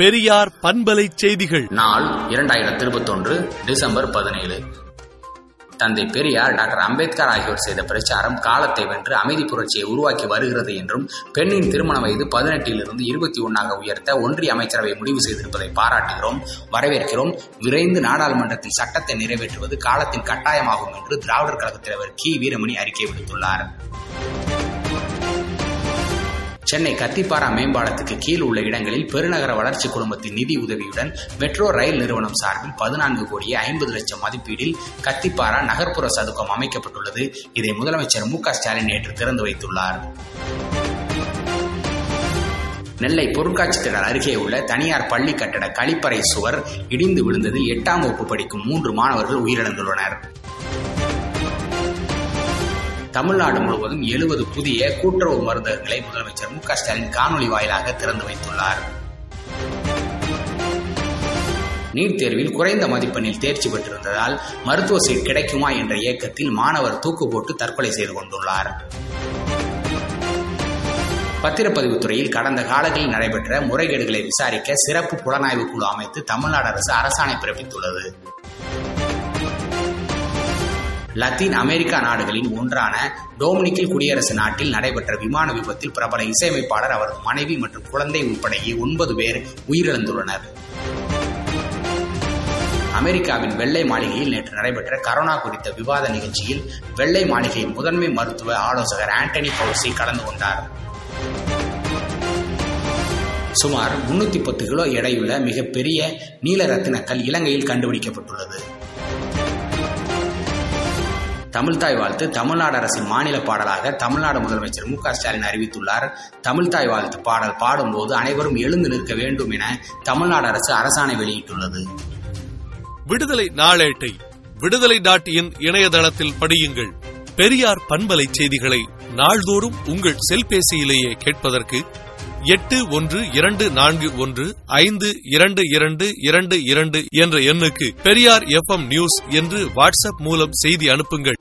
பெரியார் பண்பலை செய்திகள். நாள் இரண்டாயிரத்தி இருபத்தொன்று டிசம்பர் பதினேழு. தந்தை பெரியார் டாக்டர் அம்பேத்கர் ஆகியோர் செய்த பிரச்சாரம் காலத்தை வென்று அமைதி புரட்சியை உருவாக்கி வருகிறது என்றும் பெண்ணின் திருமண வயது பதினெட்டிலிருந்து இருபத்தி ஒன்னாக உயர்த்த ஒன்றிய அமைச்சரவை முடிவு செய்திருப்பதை பாராட்டுகிறோம் வரவேற்கிறோம். விரைந்து நாடாளுமன்றத்தில் சட்டத்தை நிறைவேற்றுவது காலத்தின் கட்டாயமாகும் என்று திராவிடர் கழகத் தலைவர் கி. வீரமணி அறிக்கை விடுத்துள்ளார். சென்னை கத்திப்பாரா மேம்பாலத்துக்கு கீழ் உள்ள இடங்களில் பெருநகர வளர்ச்சி குழுமத்தின் நிதி உதவியுடன் மெட்ரோ ரயில் நிறுவனம் சார்பில் பதினான்கு கோடியே ஐம்பது லட்சம் மதிப்பீடில் கத்திப்பாரா நகர்ப்புற சதுக்கம் அமைக்கப்பட்டுள்ளது. இதை முதலமைச்சர் மு ஸ்டாலின் நேற்று திறந்து வைத்துள்ளார். நெல்லை பொருட்காட்சி திடல் அருகே உள்ள தனியார் பள்ளி கட்டட கழிப்பறை சுவர் இடிந்து விழுந்ததில் எட்டாம் வகுப்பு படிக்கும் மூன்று மாணவர்கள் உயிரிழந்துள்ளனர். தமிழ்நாடு முழுவதும் எழுபது புதிய கூட்டுறவு மருந்தகங்களை முதலமைச்சர் மு ஸ்டாலின் காணொலி வாயிலாக திறந்து வைத்துள்ளார். நீட் தேர்வில் குறைந்த மதிப்பெண்ணில் தேர்ச்சி பெற்றிருந்ததால் மருத்துவ சீட் கிடைக்குமா என்ற இயக்கத்தில் மாணவர் தூக்கு போட்டு தற்கொலை செய்து கொண்டுள்ளார். பத்திரப்பதிவுத்துறையில் கடந்த காலங்களில் நடைபெற்ற முறைகேடுகளை விசாரிக்க சிறப்பு புலனாய்வு குழு அமைத்து தமிழ்நாடு அரசு அரசாணை பிறப்பித்துள்ளது. லத்தீன் அமெரிக்கா நாடுகளின் ஒன்றான டோமினிக்கில் குடியரசு நாட்டில் நடைபெற்ற விமான விபத்தில் பிரபல இசையமைப்பாளர் அவரது மனைவி மற்றும் குழந்தை உட்பட ஒன்பது பேர் உயிரிழந்துள்ளனர். அமெரிக்காவின் வெள்ளை மாளிகையில் நேற்று நடைபெற்ற கரோனா குறித்த விவாத நிகழ்ச்சியில் வெள்ளை மாளிகை முதன்மை மருத்துவ ஆலோசகர் ஆண்டனி பவுசி கலந்து கொண்டார். சுமார் முன்னூத்தி பத்து கிலோ எடையுள்ள மிகப்பெரிய நீல ரத்தினக்கல் இலங்கையில் கண்டுபிடிக்கப்பட்டுள்ளது. தமிழ்தாய் வாழ்த்து தமிழ்நாடு அரசின் மாநில பாடலாக தமிழ்நாடு முதலமைச்சர் மு ஸ்டாலின் அறிவித்துள்ளார். தமிழ்தாய் வாழ்த்து பாடல் பாடும்போது அனைவரும் எழுந்து நிற்க வேண்டும் என தமிழ்நாடு அரசு அரசாணை வெளியிட்டுள்ளது. விடுதலை நாளேட்டை விடுதலை டாட் இன் இணையதளத்தில் படியுங்கள். பெரியார் பண்பலை செய்திகளை நாள்தோறும் உங்கள் செல்பேசியிலேயே கேட்பதற்கு எட்டு ஒன்று இரண்டு நான்கு ஒன்று ஐந்து இரண்டு இரண்டு இரண்டு இரண்டு என்ற எண்ணுக்கு பெரியார் எஃப் நியூஸ் என்று வாட்ஸ்அப் மூலம் செய்தி அனுப்புங்கள்.